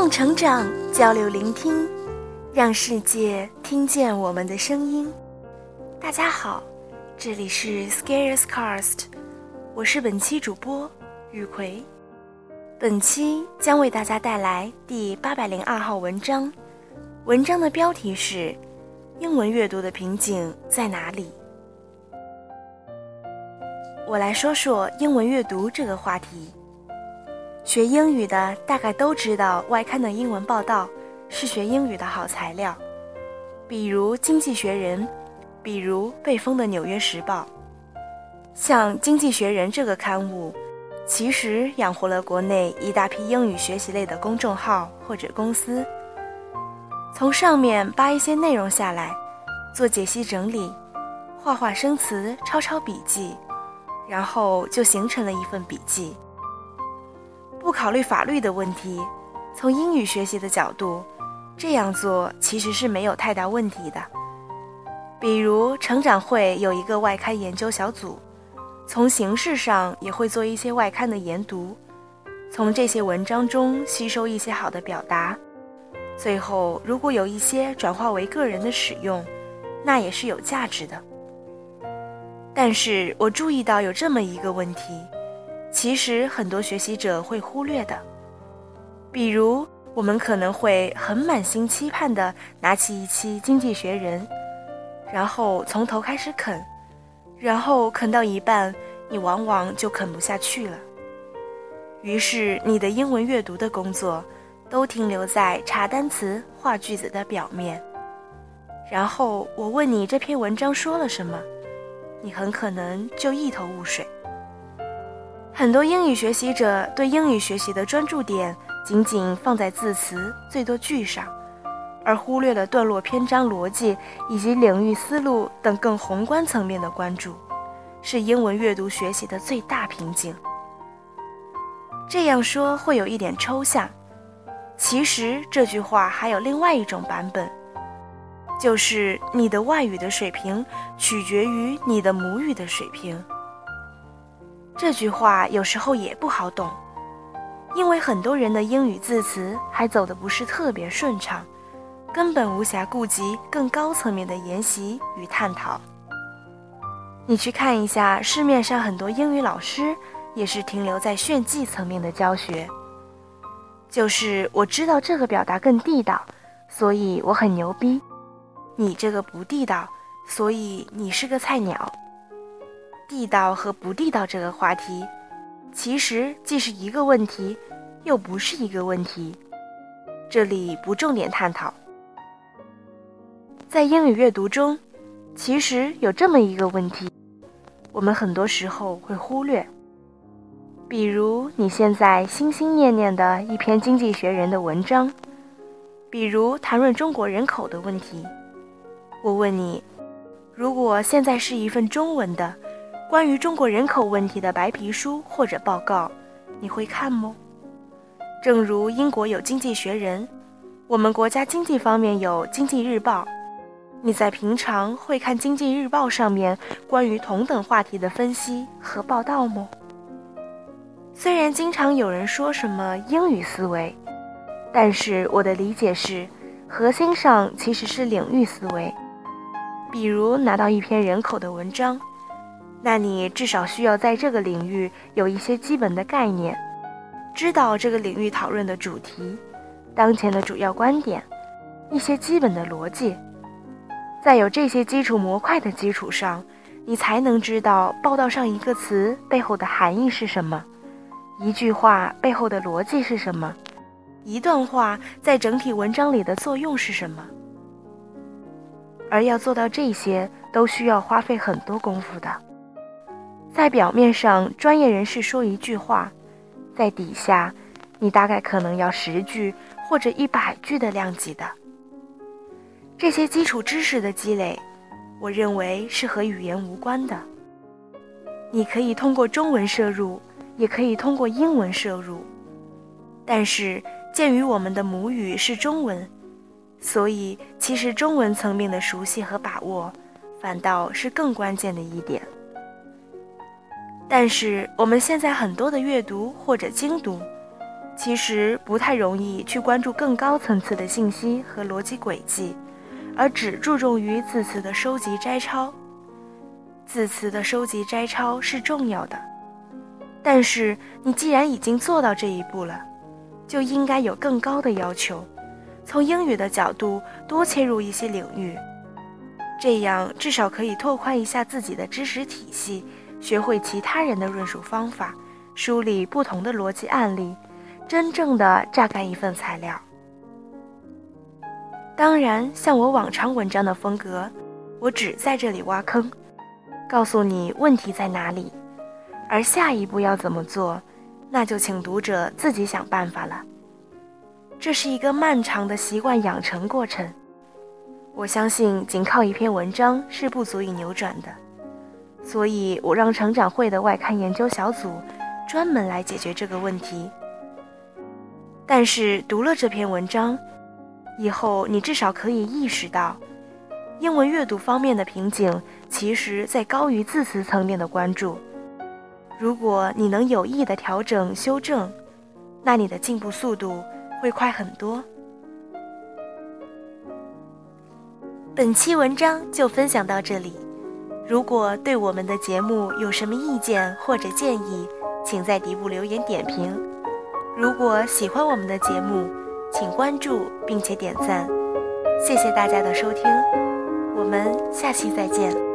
动成长，交流聆听，让世界听见我们的声音。大家好，这里是 Scarecast，我是本期主播雨葵。本期将为大家带来第八百零二号文章，文章的标题是《英文阅读的瓶颈在哪里》。我来说说英文阅读这个话题。学英语的大概都知道，外刊的英文报道是学英语的好材料，比如《经济学人》，比如被封的《纽约时报》。像《经济学人》这个刊物，其实养活了国内一大批英语学习类的公众号或者公司。从上面扒一些内容下来，做解析整理，画画生词，抄抄笔记，然后就形成了一份笔记。不考虑法律的问题，从英语学习的角度，这样做其实是没有太大问题的。比如成长会有一个外刊研究小组，从形式上也会做一些外刊的研读，从这些文章中吸收一些好的表达，最后如果有一些转化为个人的使用，那也是有价值的。但是我注意到有这么一个问题。其实很多学习者会忽略的，比如我们可能会很满心期盼地拿起一期《经济学人》，然后从头开始啃，然后啃到一半，你往往就啃不下去了。于是你的英文阅读的工作都停留在查单词、画句子的表面。然后我问你这篇文章说了什么，你很可能就一头雾水。很多英语学习者对英语学习的专注点仅仅放在字词、最多句上，而忽略了段落、篇章逻辑以及领域思路等更宏观层面的关注，是英文阅读学习的最大瓶颈。这样说会有一点抽象，其实这句话还有另外一种版本，就是你的外语的水平取决于你的母语的水平。这句话有时候也不好懂，因为很多人的英语字词还走得不是特别顺畅，根本无暇顾及更高层面的研习与探讨。你去看一下市面上很多英语老师，也是停留在炫技层面的教学，就是我知道这个表达更地道，所以我很牛逼；你这个不地道，所以你是个菜鸟。地道和不地道这个话题，其实既是一个问题，又不是一个问题。这里不重点探讨。在英语阅读中，其实有这么一个问题，我们很多时候会忽略。比如你现在心心念念的一篇《经济学人》的文章，比如谈论中国人口的问题，我问你，如果现在是一份中文的。关于中国人口问题的白皮书或者报告，你会看吗？正如英国有《经济学人》，我们国家经济方面有《经济日报》，你在平常会看《经济日报》上面关于同等话题的分析和报道吗？虽然经常有人说什么英语思维，但是我的理解是，核心上其实是领域思维。比如拿到一篇人口的文章。那你至少需要在这个领域有一些基本的概念，知道这个领域讨论的主题、当前的主要观点、一些基本的逻辑。在有这些基础模块的基础上，你才能知道报道上一个词背后的含义是什么，一句话背后的逻辑是什么，一段话在整体文章里的作用是什么。而要做到这些，都需要花费很多功夫的。在表面上，专业人士说一句话，在底下，你大概可能要十句或者一百句的量级的。这些基础知识的积累，我认为是和语言无关的。你可以通过中文摄入，也可以通过英文摄入，但是鉴于我们的母语是中文，所以其实中文层面的熟悉和把握，反倒是更关键的一点。但是我们现在很多的阅读或者精读，其实不太容易去关注更高层次的信息和逻辑轨迹，而只注重于字词的收集摘抄。字词的收集摘抄是重要的，但是你既然已经做到这一步了，就应该有更高的要求，从英语的角度多切入一些领域，这样至少可以拓宽一下自己的知识体系，学会其他人的论述方法，梳理不同的逻辑案例。真正的榨干一份材料。当然，像我往常文章的风格，我只在这里挖坑，告诉你问题在哪里，而下一步要怎么做，那就请读者自己想办法了。这是一个漫长的习惯养成过程，我相信仅靠一篇文章是不足以扭转的，所以我让成长会的外刊研究小组专门来解决这个问题。但是读了这篇文章以后，你至少可以意识到，英文阅读方面的瓶颈，其实在高于字词层面的关注。如果你能有意的调整修正，那你的进步速度会快很多。本期文章就分享到这里。如果对我们的节目有什么意见或者建议，请在底部留言点评。如果喜欢我们的节目，请关注并且点赞，谢谢大家的收听，我们下期再见。